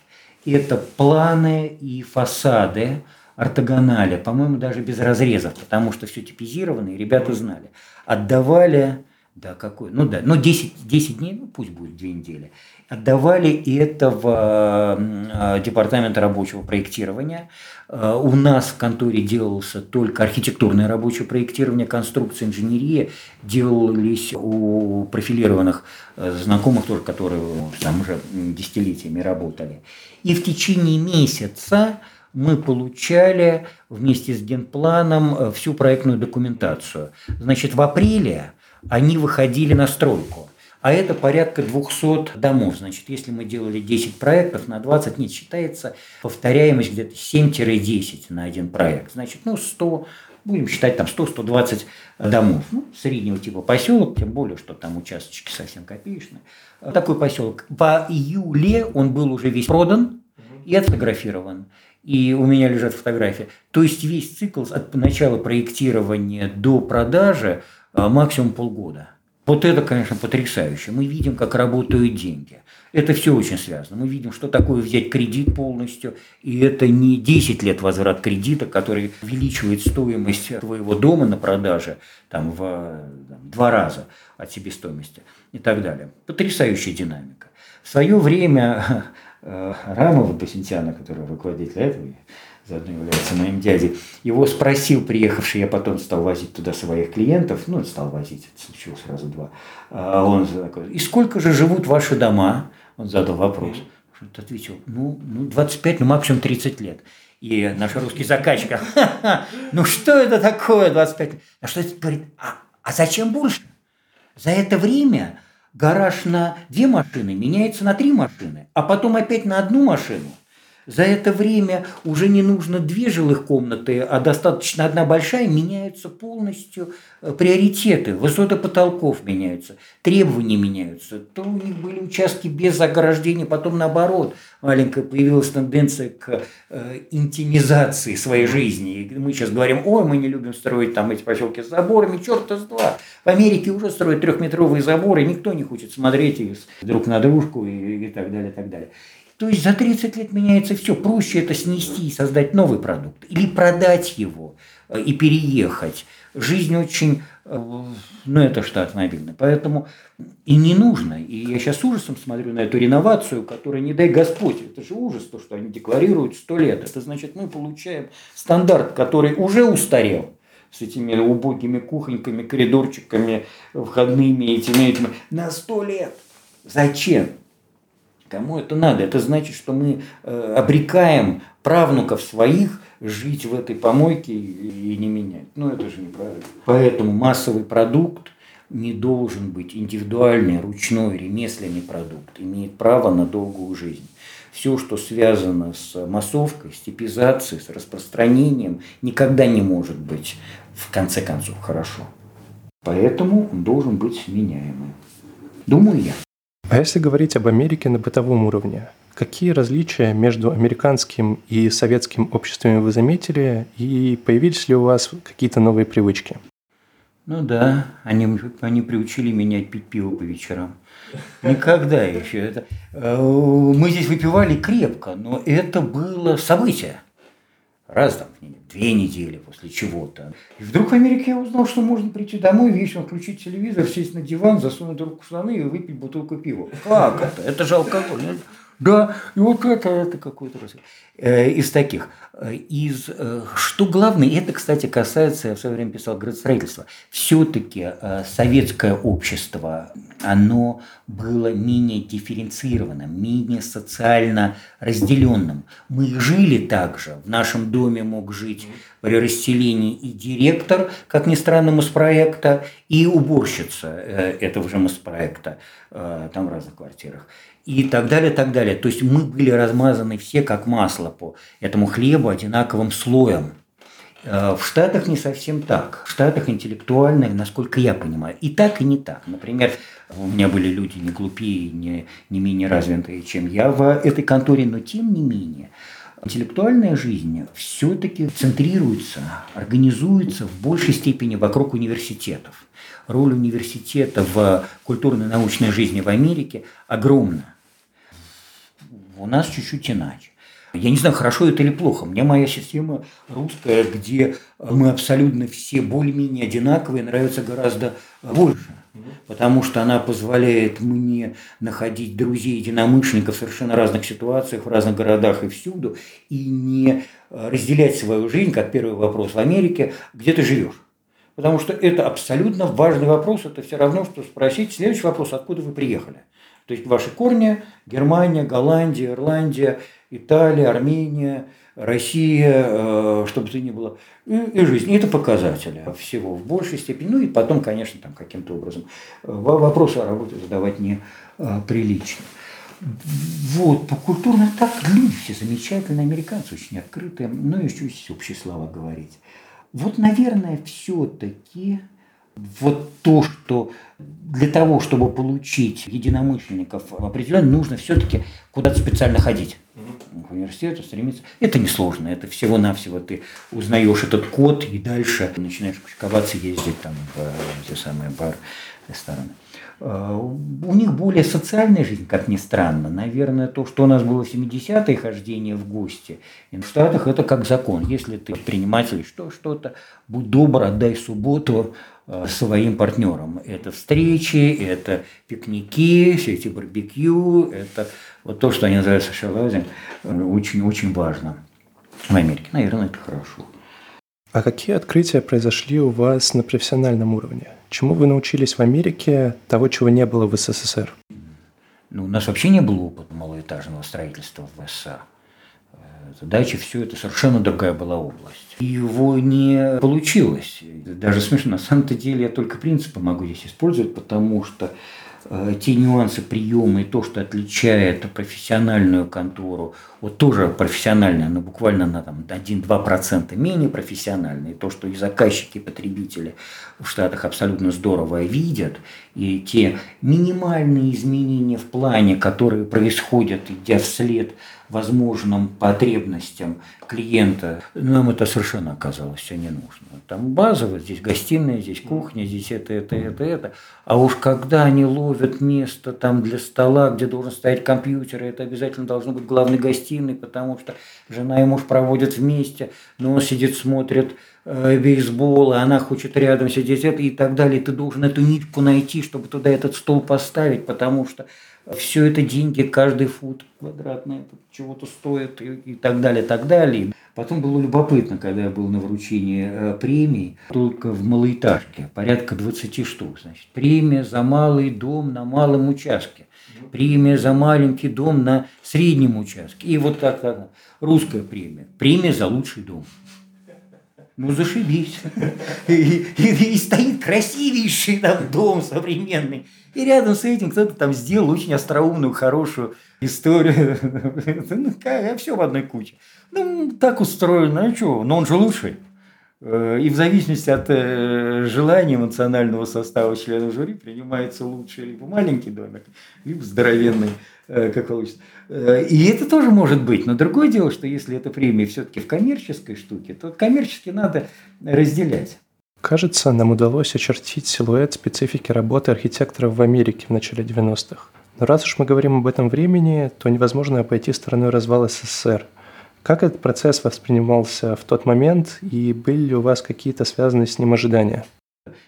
Это планы и фасады, ортогонали, по-моему, даже без разрезов, потому что все типизировано, и ребята знали. Отдавали, да, какой, ну да, ну 10, 10 дней, ну пусть будет 2 недели, отдавали это в э, департамент рабочего проектирования. Э, у нас в конторе делался только архитектурное рабочее проектирование, конструкция, инженерия делались у профилированных э, знакомых тоже, которые там уже десятилетиями работали. И в течение месяца мы получали вместе с генпланом всю проектную документацию. Значит, в апреле они выходили на стройку. А это порядка 200 домов. Значит, если мы делали 10 проектов на 20, нет, считается повторяемость где-то 7-10 на один проект. Значит, ну, 100, будем считать там 100-120 домов. Ну, среднего типа поселок, тем более, что там участочки совсем копеечные. Такой поселок. По июле он был уже весь продан и отфотографирован и у меня лежат фотографии. То есть весь цикл от начала проектирования до продажи максимум полгода. Вот это, конечно, потрясающе. Мы видим, как работают деньги. Это все очень связано. Мы видим, что такое взять кредит полностью. И это не 10 лет возврат кредита, который увеличивает стоимость твоего дома на продаже там, в там, два раза от себестоимости и так далее. Потрясающая динамика. В свое время Э, Рамова Басентьяна, который руководитель этого, заодно является моим дядей, его спросил, приехавший, я потом стал возить туда своих клиентов, ну, стал возить, это случилось сразу два, а он такой, и сколько же живут ваши дома? Он задал вопрос. Он ответил, ну, ну 25, ну максимум 30 лет. И наш русский заказчик, ну что это такое 25 лет? А что это говорит, а, а зачем больше? За это время гараж на две машины меняется на три машины, а потом опять на одну машину – за это время уже не нужно две жилых комнаты, а достаточно одна большая, меняются полностью э, приоритеты, высоты потолков меняются, требования меняются. То у них были участки без ограждения, потом наоборот, маленькая появилась тенденция к э, интимизации своей жизни. И мы сейчас говорим, ой, мы не любим строить там эти поселки с заборами, черта с два. В Америке уже строят трехметровые заборы, никто не хочет смотреть друг на дружку и, и так далее, и так далее. То есть за 30 лет меняется все. Проще это снести и создать новый продукт. Или продать его э, и переехать. Жизнь очень, э, ну это штат мобильный. Поэтому и не нужно. И я сейчас ужасом смотрю на эту реновацию, которая, не дай Господь, это же ужас, то, что они декларируют 100 лет. Это значит, мы получаем стандарт, который уже устарел с этими убогими кухоньками, коридорчиками, входными этими, этими на 100 лет. Зачем? Кому это надо? Это значит, что мы э, обрекаем правнуков своих жить в этой помойке и не менять. Ну, это же неправильно. Поэтому массовый продукт не должен быть индивидуальный, ручной, ремесленный продукт. Имеет право на долгую жизнь. Все, что связано с массовкой, с типизацией, с распространением, никогда не может быть в конце концов хорошо. Поэтому он должен быть меняемым. Думаю я. А если говорить об Америке на бытовом уровне, какие различия между американским и советским обществами вы заметили, и появились ли у вас какие-то новые привычки? Ну да, они, они приучили меня пить пиво по вечерам. Никогда еще. Это, э, мы здесь выпивали крепко, но это было событие раз там две недели после чего-то. И вдруг в Америке я узнал, что можно прийти домой, вечером включить телевизор, сесть на диван, засунуть руку в штаны и выпить бутылку пива. Как это? Это же алкоголь. Да, и вот это, это какой-то. Э, из таких. Э, из, э, что главное, это, кстати, касается, я в свое время писал градостроительство, все-таки советское общество, оно было менее дифференцированным, менее социально разделенным. Мы жили также. В нашем доме мог жить при расселении и директор, как ни странно, Моспроекта, и уборщица этого же Моспроекта, там в разных квартирах и так далее, так далее. То есть мы были размазаны все как масло по этому хлебу одинаковым слоем. Э, в Штатах не совсем так. В Штатах интеллектуальных, насколько я понимаю, и так, и не так. Например, у меня были люди не глупее, не, не менее развитые, чем я в этой конторе, но тем не менее, Интеллектуальная жизнь все-таки центрируется, организуется в большей степени вокруг университетов. Роль университета в культурно-научной жизни в Америке огромна. У нас чуть-чуть иначе. Я не знаю, хорошо это или плохо. Мне моя система русская, где мы абсолютно все более-менее одинаковые, нравится гораздо больше. Потому что она позволяет мне находить друзей, единомышленников в совершенно разных ситуациях, в разных городах и всюду, и не разделять свою жизнь, как первый вопрос в Америке, где ты живешь. Потому что это абсолютно важный вопрос. Это все равно, что спросить следующий вопрос, откуда вы приехали. То есть ваши корни – Германия, Голландия, Ирландия, Италия, Армения, Россия, э, чтобы ты не было, и, и жизнь. И это показатели всего в большей степени. Ну и потом, конечно, там каким-то образом вопросы о работе задавать не э, прилично. Вот, по культурно так люди все замечательные, американцы очень открытые, ну и чуть общие слова говорить. Вот, наверное, все-таки вот то, что для того, чтобы получить единомышленников определенно, нужно все-таки куда-то специально ходить. К университету стремиться. Это несложно, это всего-навсего ты узнаешь этот код и дальше начинаешь кучковаться, ездить там в те самые бар, рестораны. А, у них более социальная жизнь, как ни странно. Наверное, то, что у нас было в 70-е хождение в гости, и в Штатах это как закон. Если ты предприниматель, что что-то, будь добр, отдай субботу своим партнерам. Это встречи, это пикники, все эти барбекю, это вот то, что они называют socializing, очень-очень важно в Америке. Наверное, это хорошо. А какие открытия произошли у вас на профессиональном уровне? Чему вы научились в Америке, того, чего не было в СССР? Ну, у нас вообще не было опыта малоэтажного строительства в СССР. Дача, все это совершенно другая была область. И его не получилось. Даже смешно, на самом-то деле я только принципы могу здесь использовать, потому что Э, те нюансы приема и то, что отличает профессиональную контору, вот тоже профессиональная, но буквально на там, 1-2% менее профессиональная, и то, что и заказчики, и потребители в Штатах абсолютно здорово видят, и те минимальные изменения в плане, которые происходят, идя вслед возможным потребностям клиента, нам это совершенно оказалось все не нужно. Там базово, здесь гостиная, здесь кухня, здесь это, это, это, это. А уж когда они ловят место там для стола, где должен стоять компьютер, это обязательно должно быть главной гостиной, потому что жена и муж проводят вместе, но он сидит, смотрит э, бейсбол, а она хочет рядом сидеть, это и так далее. Ты должен эту нитку найти, чтобы туда этот стол поставить, потому что все это деньги, каждый фут квадратный чего-то стоит и, и так далее, так далее. Потом было любопытно, когда я был на вручении э, премий, только в малоэтажке, порядка 20 штук. Значит, премия за малый дом на малом участке, премия за маленький дом на среднем участке. И вот так, так русская премия, премия за лучший дом. Ну, зашибись. И, и, стоит красивейший там дом современный. И рядом с этим кто-то там сделал очень остроумную, хорошую историю. [laughs] Ну, как, все в одной куче. Ну, так устроено, а что? Но он же лучший. Э, и в зависимости от э, желания эмоционального состава членов жюри принимается лучший либо маленький домик, либо здоровенный, э, как получится. И это тоже может быть. Но другое дело, что если эта премия все-таки в коммерческой штуке, то коммерчески надо разделять. Кажется, нам удалось очертить силуэт специфики работы архитекторов в Америке в начале 90-х. Но раз уж мы говорим об этом времени, то невозможно обойти стороной развала СССР. Как этот процесс воспринимался в тот момент, и были ли у вас какие-то связанные с ним ожидания?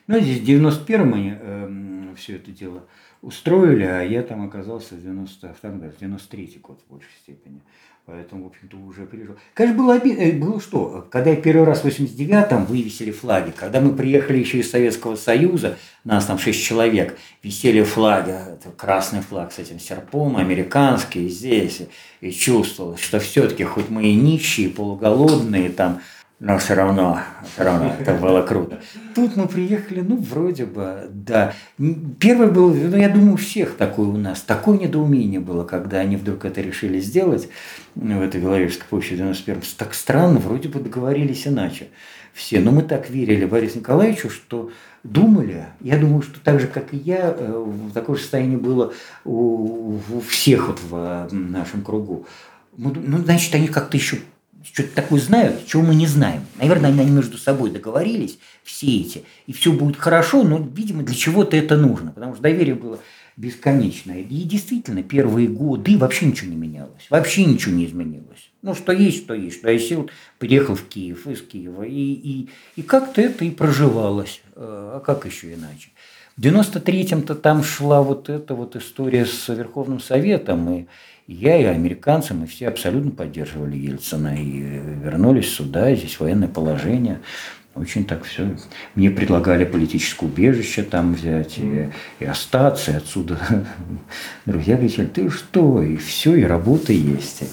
Ну, здесь в 91-м они э, все это дело устроили, а я там оказался в 92-м, даже 93-й год в большей степени. Поэтому, в общем-то, уже пережил. Конечно, было обидно. Э, было что? Когда я первый раз в 89-м вывесили флаги, когда мы приехали еще из Советского Союза, нас там шесть человек, висели флаги, это красный флаг с этим серпом, американский, здесь, и чувствовалось, что все-таки, хоть мы и нищие, полуголодные, там, но все равно, все равно это было круто. Тут мы приехали, ну, вроде бы, да. Первый был, ну, я думаю, у всех такое у нас, такое недоумение было, когда они вдруг это решили сделать в этой Беловежской площади 91 Так странно, вроде бы договорились иначе все. Но мы так верили Борису Николаевичу, что думали, я думаю, что так же, как и я, э, в такое состояние было у, у всех вот в нашем кругу Ну, значит, они как-то еще что-то такое знают, чего мы не знаем. Наверное, они между собой договорились, все эти, и все будет хорошо, но, видимо, для чего-то это нужно, потому что доверие было бесконечное. И действительно, первые годы вообще ничего не менялось, вообще ничего не изменилось. Ну, что есть, что есть. Что я сел, приехал в Киев из Киева, и, и, и как-то это и проживалось. А как еще иначе? В 93-м-то там шла вот эта вот история с Верховным Советом, и я, и американцы, мы все абсолютно поддерживали Ельцина и вернулись сюда, здесь военное положение. Очень так все. Мне предлагали политическое убежище там взять и, и остаться, и отсюда. [laughs] Друзья говорили, ты что, и все, и работа есть.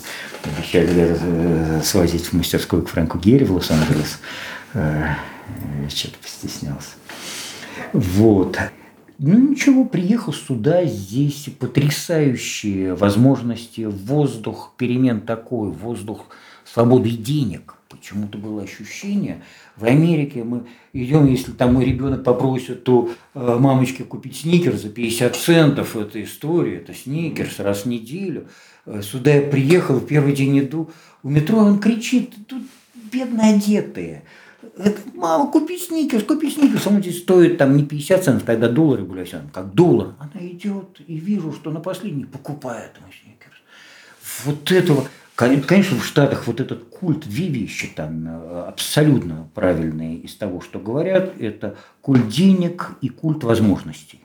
Обещали э, свозить в мастерскую к Фрэнку Герри в Лос-Анджелес. Э, что-то постеснялся. Вот. Ну ничего, приехал сюда, здесь потрясающие возможности, воздух перемен такой, воздух свободы денег. Почему-то было ощущение, в Америке мы идем, если там мой ребенок попросит, то э, мамочке купить сникерс за 50 центов, это история, это сникерс раз в неделю. Э, сюда я приехал, первый день иду, в метро он кричит, тут бедно одетые – мама, купи сникерс, купи сникерс. Он здесь стоит там не 50 центов, тогда доллары были, как доллар. Она идет и вижу, что на последний покупает мой сникерс. Вот этого, конечно, в Штатах вот этот культ, две вещи там э, абсолютно правильные из того, что говорят. Это культ денег и культ возможностей.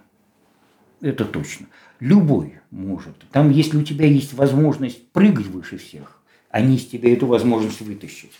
Это точно. Любой может. Там, если у тебя есть возможность прыгать выше всех, они из тебя эту возможность вытащить.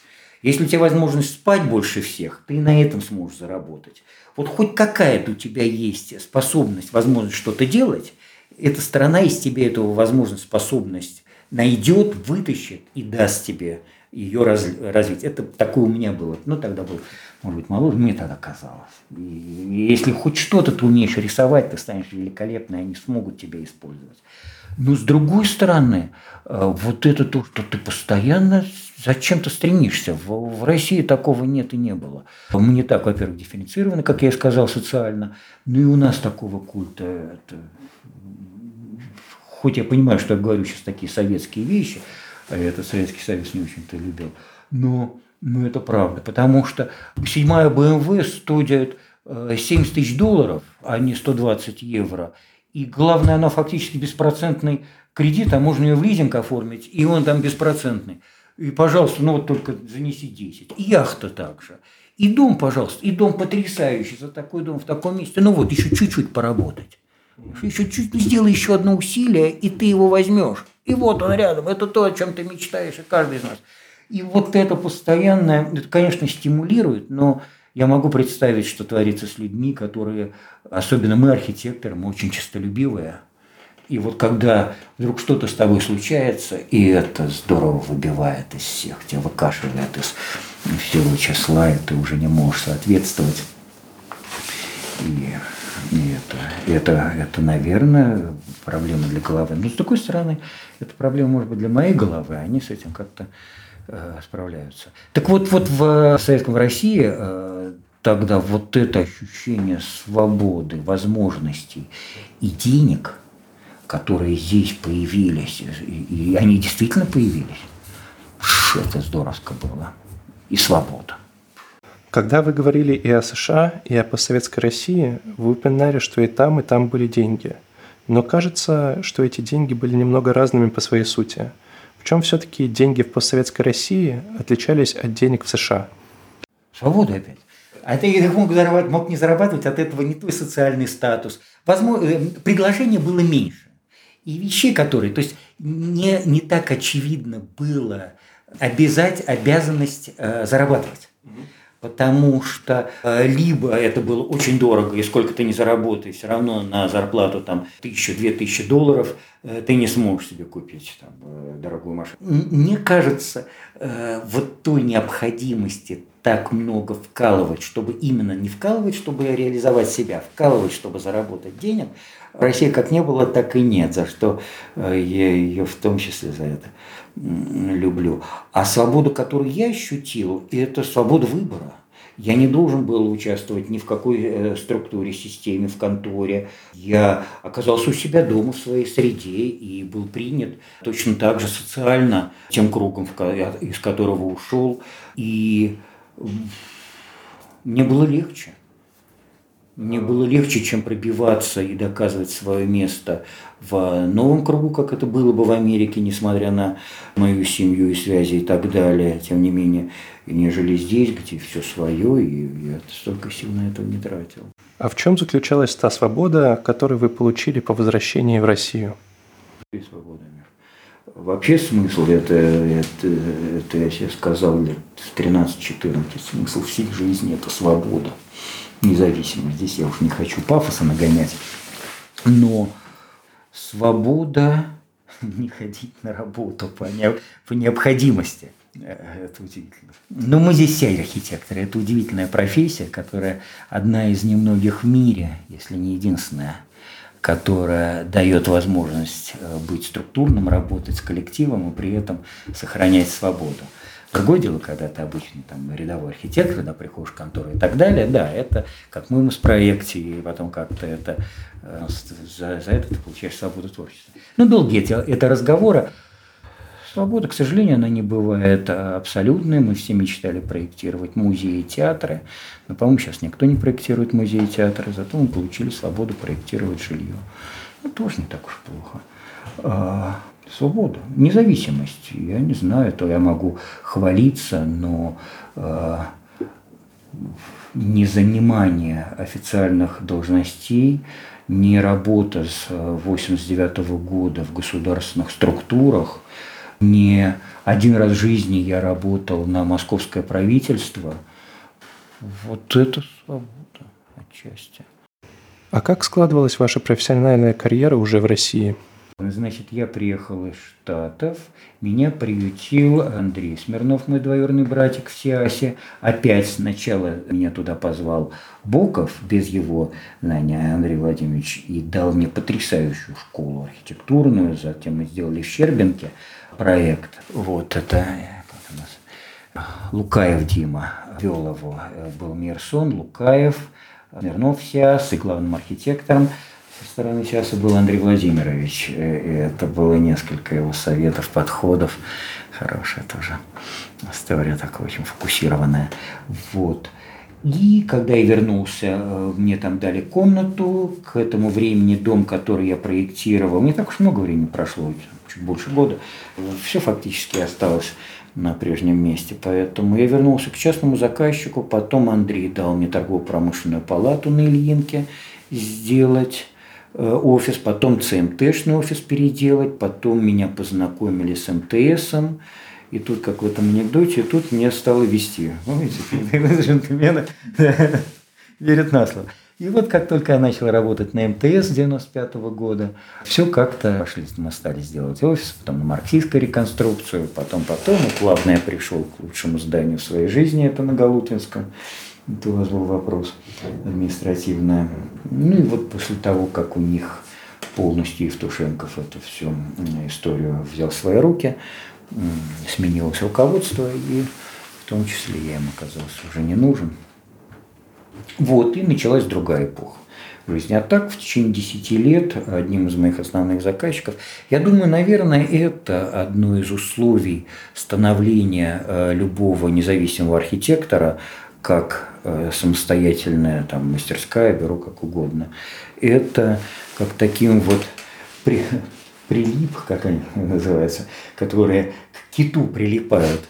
Если у тебя возможность спать больше всех, ты на этом сможешь заработать. Вот хоть какая-то у тебя есть способность, возможность что-то делать, эта сторона из тебя эту возможность, способность найдет, вытащит и даст тебе ее раз, развить. Это такое у меня было. Ну, тогда был, может быть, моложе, мне тогда казалось. И, если хоть что-то ты умеешь рисовать, ты станешь великолепной, они смогут тебя использовать. Но с другой стороны, э, вот это то, что ты постоянно зачем ты стремишься. В, в России такого нет и не было. Мы не так, во-первых, дифференцированы, как я и сказал, социально. Ну и у нас такого культа. Это... Хоть я понимаю, что я говорю сейчас такие советские вещи, это Советский Союз не очень-то любил, но, но это правда. Потому что седьмая БМВ стоит 70 тысяч долларов, а не 120 евро – и главное, она фактически беспроцентный кредит, а можно ее в лизинг оформить, и он там беспроцентный. И, пожалуйста, ну вот только занеси 10. И яхта также. И дом, пожалуйста, и дом потрясающий за такой дом в таком месте. Ну вот, еще чуть-чуть поработать. Еще чуть сделай еще одно усилие, и ты его возьмешь. И вот он рядом. Это то, о чем ты мечтаешь, и каждый из нас. И вот это постоянное, это, конечно, стимулирует, но я могу представить, что творится с людьми, которые, особенно мы, архитекторы, мы очень честолюбивые. И вот когда вдруг что-то с тобой случается, и это здорово выбивает из всех, тебя выкашивает из всего числа, и ты уже не можешь соответствовать. И, и это, это, это, наверное, проблема для головы. Но с другой стороны, это проблема, может быть, для моей головы, а они с этим как-то Э, справляются. Так вот, вот в Советском России э, тогда вот это ощущение свободы, возможностей и денег, которые здесь появились, и они действительно появились, это здоровско было. И свобода. Когда вы говорили и о США, и о постсоветской России, вы упоминали, что и там, и там были деньги. Но кажется, что эти деньги были немного разными по своей сути – чем все-таки деньги в постсоветской России отличались от денег в США? Свобода опять. А ты мог, зарабатывать, мог не зарабатывать от этого не твой социальный статус. Возможно, э, предложение было меньше. И вещей, которые, то есть не, не так очевидно было обязать, обязанность э, зарабатывать потому что э, либо это было очень дорого, и сколько ты не заработаешь, все равно на зарплату там тысячу-две тысячи долларов э, ты не сможешь себе купить там, э, дорогую машину. Мне кажется, вот той необходимости так много вкалывать, чтобы именно не вкалывать, чтобы реализовать себя, вкалывать, чтобы заработать денег, России как не было, так и нет, за что я ее в том числе за это люблю. А свободу, которую я ощутил, это свобода выбора. Я не должен был участвовать ни в какой э, структуре, системе, в конторе. Я оказался у себя дома в своей среде и был принят точно так же социально тем кругом, из которого ушел. И мне было легче. Мне было легче, чем пробиваться и доказывать свое место в новом кругу, как это было бы в Америке, несмотря на мою семью и связи и так далее, тем не менее, нежели здесь, где все свое, и я столько сил на это не тратил. А в чем заключалась та свобода, которую вы получили по возвращении в Россию? И свобода, Вообще смысл, это, это, это я себе сказал лет в 13-14, смысл всей жизни – это свобода независимо. Здесь я уж не хочу пафоса нагонять. Но свобода [laughs] не ходить на работу по, не, по необходимости. Э, это удивительно. Но мы здесь все архитекторы. Это удивительная профессия, которая одна из немногих в мире, если не единственная, которая дает возможность э, быть структурным, работать с коллективом и при этом сохранять свободу. Другое дело, когда ты обычный там, рядовой архитектор, да, приходишь в контору и так далее, да, это как мы с проекте, и потом как-то это, э, за, за это ты получаешь свободу творчества. Ну, долгие эти, это разговоры. Свобода, к сожалению, она не бывает абсолютной. Мы все мечтали проектировать музеи и театры. Но, по-моему, сейчас никто не проектирует музеи и театры, зато мы получили свободу проектировать жилье. Ну, тоже не так уж плохо. Свобода, независимость. Я не знаю, то я могу хвалиться, но э, не занимание официальных должностей, не работа с 89 -го года в государственных структурах, не один раз в жизни я работал на московское правительство. Вот это свобода отчасти. А как складывалась ваша профессиональная карьера уже в России? Значит, я приехал из Штатов, меня приютил Андрей Смирнов, мой двоюродный братик в Сиасе. Опять сначала меня туда позвал Боков, без его знания Андрей Владимирович, и дал мне потрясающую школу архитектурную. Затем мы сделали в Щербинке проект. Вот это как у нас, Лукаев Дима вел его, был Мирсон, Лукаев, Смирнов Сиас и главным архитектором – со стороны часа был Андрей Владимирович. Э, и это было несколько его советов, подходов. Хорошая тоже история такая очень фокусированная. Вот. И когда я вернулся, э, мне там дали комнату. К этому времени дом, который я проектировал, не так уж много времени прошло, чуть больше года, все фактически осталось на прежнем месте. Поэтому я вернулся к частному заказчику. Потом Андрей дал мне торгово-промышленную палату на Ильинке сделать. Э, офис, потом ЦМТшный офис переделать, потом меня познакомили с МТСом, и тут, как в этом анекдоте, тут мне стало вести. Помните, [laughs] джентльмены верят на слово. И вот как только я начал работать на МТС с 95 -го года, все как-то пошли, мы стали сделать офис, потом на марксистскую реконструкцию, потом, потом, и плавно я пришел к лучшему зданию в своей жизни, это на Галутинском. Это у вас был вопрос административный. Ну и вот после того, как у них полностью Евтушенков эту всю историю взял в свои руки, сменилось руководство, и в том числе я им оказался уже не нужен. Вот, и началась другая эпоха жизни. А так, в течение 10 лет одним из моих основных заказчиков, я думаю, наверное, это одно из условий становления э, любого независимого архитектора – как э, самостоятельная там, мастерская, бюро, как угодно. Это как таким вот при, прилип, как они [laughs] называются, которые к киту прилипают.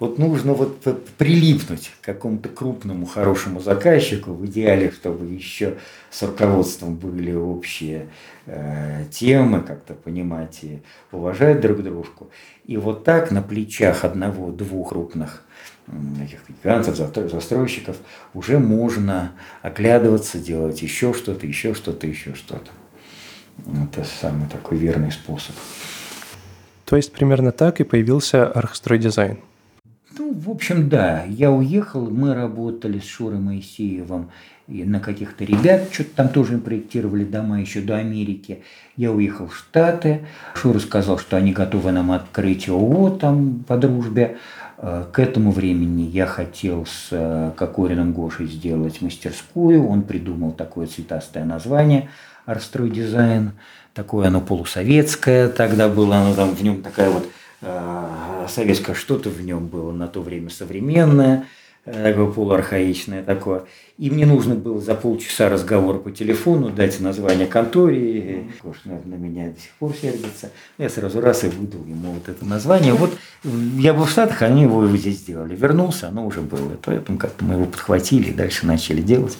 Вот нужно вот прилипнуть к какому-то крупному хорошему заказчику, в идеале, чтобы еще с руководством были общие э, темы, как-то понимать и уважать друг дружку. И вот так на плечах одного-двух крупных этих гигантов, застройщиков, уже можно оглядываться, делать еще что-то, еще что-то, еще что-то. Это самый такой верный способ. То есть примерно так и появился архстройдизайн? Ну, в общем, да. Я уехал, мы работали с Шурой Моисеевым и на каких-то ребят, что-то там тоже проектировали дома еще до Америки. Я уехал в Штаты. Шура сказал, что они готовы нам открыть ООО там по дружбе. К этому времени я хотел с Кокориным Гошей сделать мастерскую. Он придумал такое цветастое название «Арстрой дизайн». Такое оно полусоветское тогда было, оно там в нем такая вот советское что-то в нем было на то время современное – такое полуархаичное такое. И мне нужно было за полчаса разговора по телефону дать название конторе. Кош, на меня до сих пор сердится. Я сразу раз и выдал ему вот это название. Вот я был в Штатах, они его здесь сделали. Вернулся, оно уже было. Поэтому как-то мы его подхватили и дальше начали делать.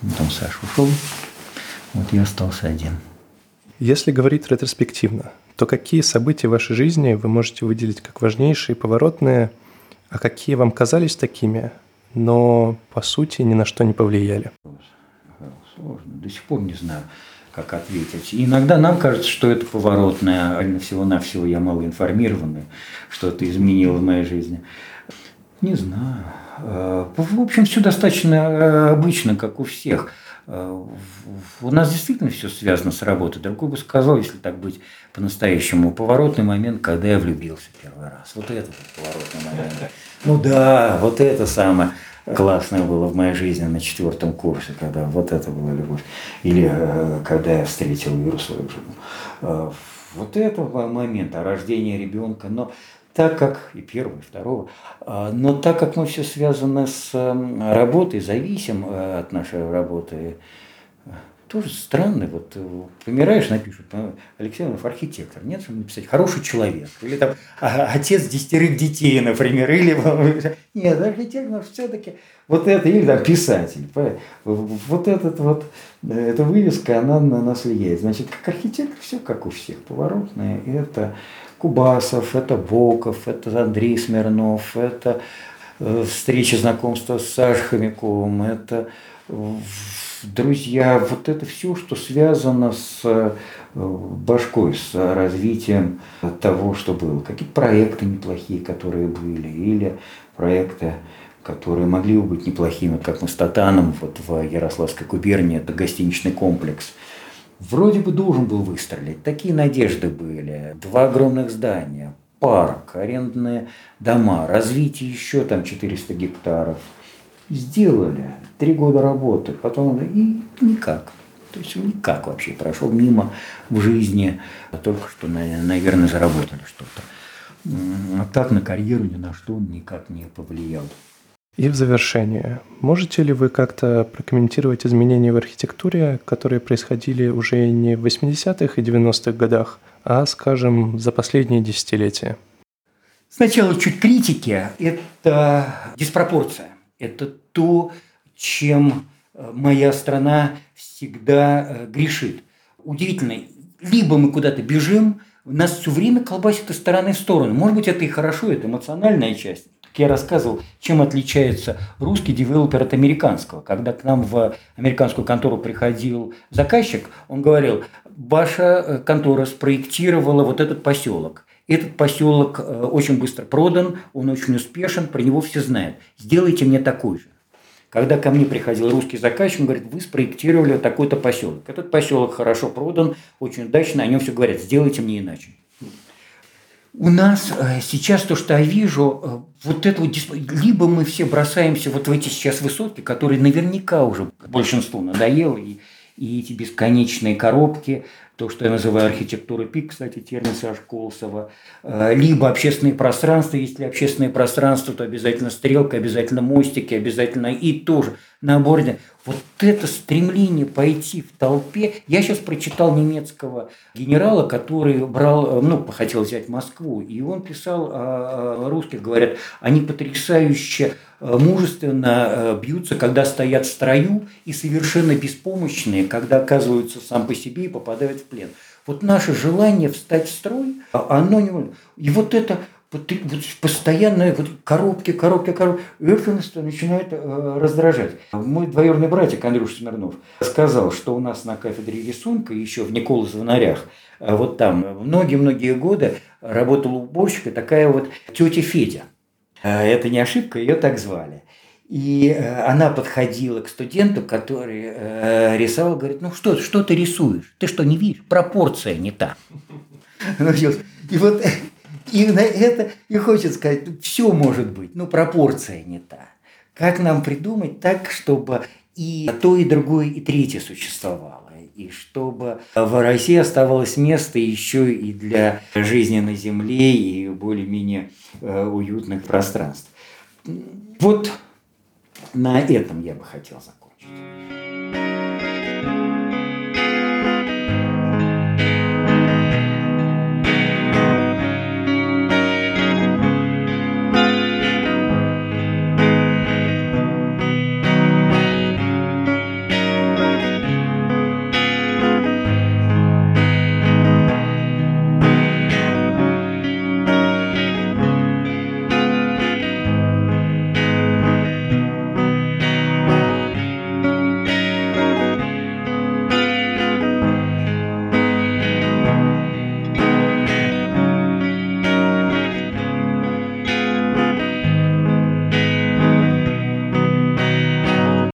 Потом Саша ушел. Вот я остался один. Если говорить ретроспективно, то какие события в вашей жизни вы можете выделить как важнейшие, поворотные – а какие вам казались такими, но по сути ни на что не повлияли? Сложно. До сих пор не знаю, как ответить. И иногда нам кажется, что это поворотное, а всего-навсего я мало информированный, что это изменило в моей жизни. Не знаю. Э, в общем, все достаточно э, обычно, как у всех. Э, у нас действительно все связано с работой. Другой бы сказал, если так быть по-настоящему, поворотный момент, когда я влюбился первый раз. Вот это поворотный момент. Ну да, вот это самое классное было в моей жизни на четвертом курсе, когда вот это была любовь. Или э, когда я встретил Иру свою жену. Э, вот это момент, о рождении ребенка. Но так как и первого, и второго, а, но так как мы все связаны с работой, зависим э, от нашей работы, тоже странно, вот э, помираешь, напишут, Алексей Иванов архитектор, нет, чтобы написать хороший человек, или там а, отец десятерых детей, например, или нет, архитектор все-таки вот это, или там писатель, вот этот вот, эта вывеска, она на нас влияет, значит, как архитектор все как у всех, поворотное, это Кубасов, это Волков, это Андрей Смирнов, это э, встреча, знакомства с Сашей Хомяковым, это друзья, вот это все, что связано с э, башкой, с развитием того, что было. Какие-то проекты неплохие, которые были, или проекты, которые могли бы быть неплохими, как мы с Татаном вот в Ярославской губернии, это гостиничный комплекс – вроде бы должен был выстрелить. Такие надежды были. Два огромных здания, парк, арендные дома, развитие еще там 400 гектаров. Сделали. Три года работы. Потом и никак. То есть никак вообще прошел мимо в жизни. Только что, наверное, заработали что-то. А так на карьеру ни на что никак не повлиял. И в завершение, можете ли вы как-то прокомментировать изменения в архитектуре, которые происходили уже не в 80-х и 90-х годах, а, скажем, за последние десятилетия? Сначала чуть критики. Это диспропорция. Это то, чем э, моя страна всегда э, грешит. Удивительно. Либо мы куда-то бежим, нас все время колбасит из стороны в сторону. Может быть, это и хорошо, это эмоциональная часть. Как я рассказывал, чем отличается русский девелопер от американского. Когда к нам в американскую контору приходил заказчик, он говорил, ваша э, контора спроектировала вот этот поселок. Этот поселок э, очень быстро продан, он очень успешен, про него все знают. Сделайте мне такой же. Когда ко мне приходил русский заказчик, он говорит, вы спроектировали такой-то поселок. Этот поселок хорошо продан, очень удачно, о нем все говорят, сделайте мне иначе. У нас э, сейчас то, что я вижу, э, вот это вот, либо мы все бросаемся вот в эти сейчас высотки, которые наверняка уже большинству надоело, и, и эти бесконечные коробки, то, что я называю архитектурой пик, кстати, термин Саши Колосова, э, либо общественные пространства, если общественные пространства, то обязательно стрелка, обязательно мостики, обязательно и тоже набор. Вот это стремление пойти в толпе. Я сейчас прочитал немецкого генерала, который брал, э, ну, хотел взять Москву, и он писал о русских, говорят, они потрясающе Э, мужественно э, бьются, когда стоят в строю, и совершенно беспомощные, когда оказываются сам по себе и попадают в плен. Вот наше желание встать в строй, а оно не... И вот это вот, постоянные вот коробки, коробки, коробки, это начинает э, раздражать. Мой двоюродный братик Андрюш Смирнов сказал, что у нас на кафедре рисунка, еще в Никола Звонарях, э, вот там многие-многие годы работала уборщика такая вот тетя Федя. Э, это не ошибка, ее так звали. И э, она подходила к студенту, который э, рисовал, говорит, ну что, что ты рисуешь? Ты что, не видишь? Пропорция не та. Ну, и вот И на это и хочет сказать, все может быть, но пропорция не та. Как нам придумать так, чтобы и то, и другое, и третье существовало? И чтобы в России оставалось место еще и для жизни на Земле и более-менее э, уютных пространств. Вот на этом я бы хотел закончить.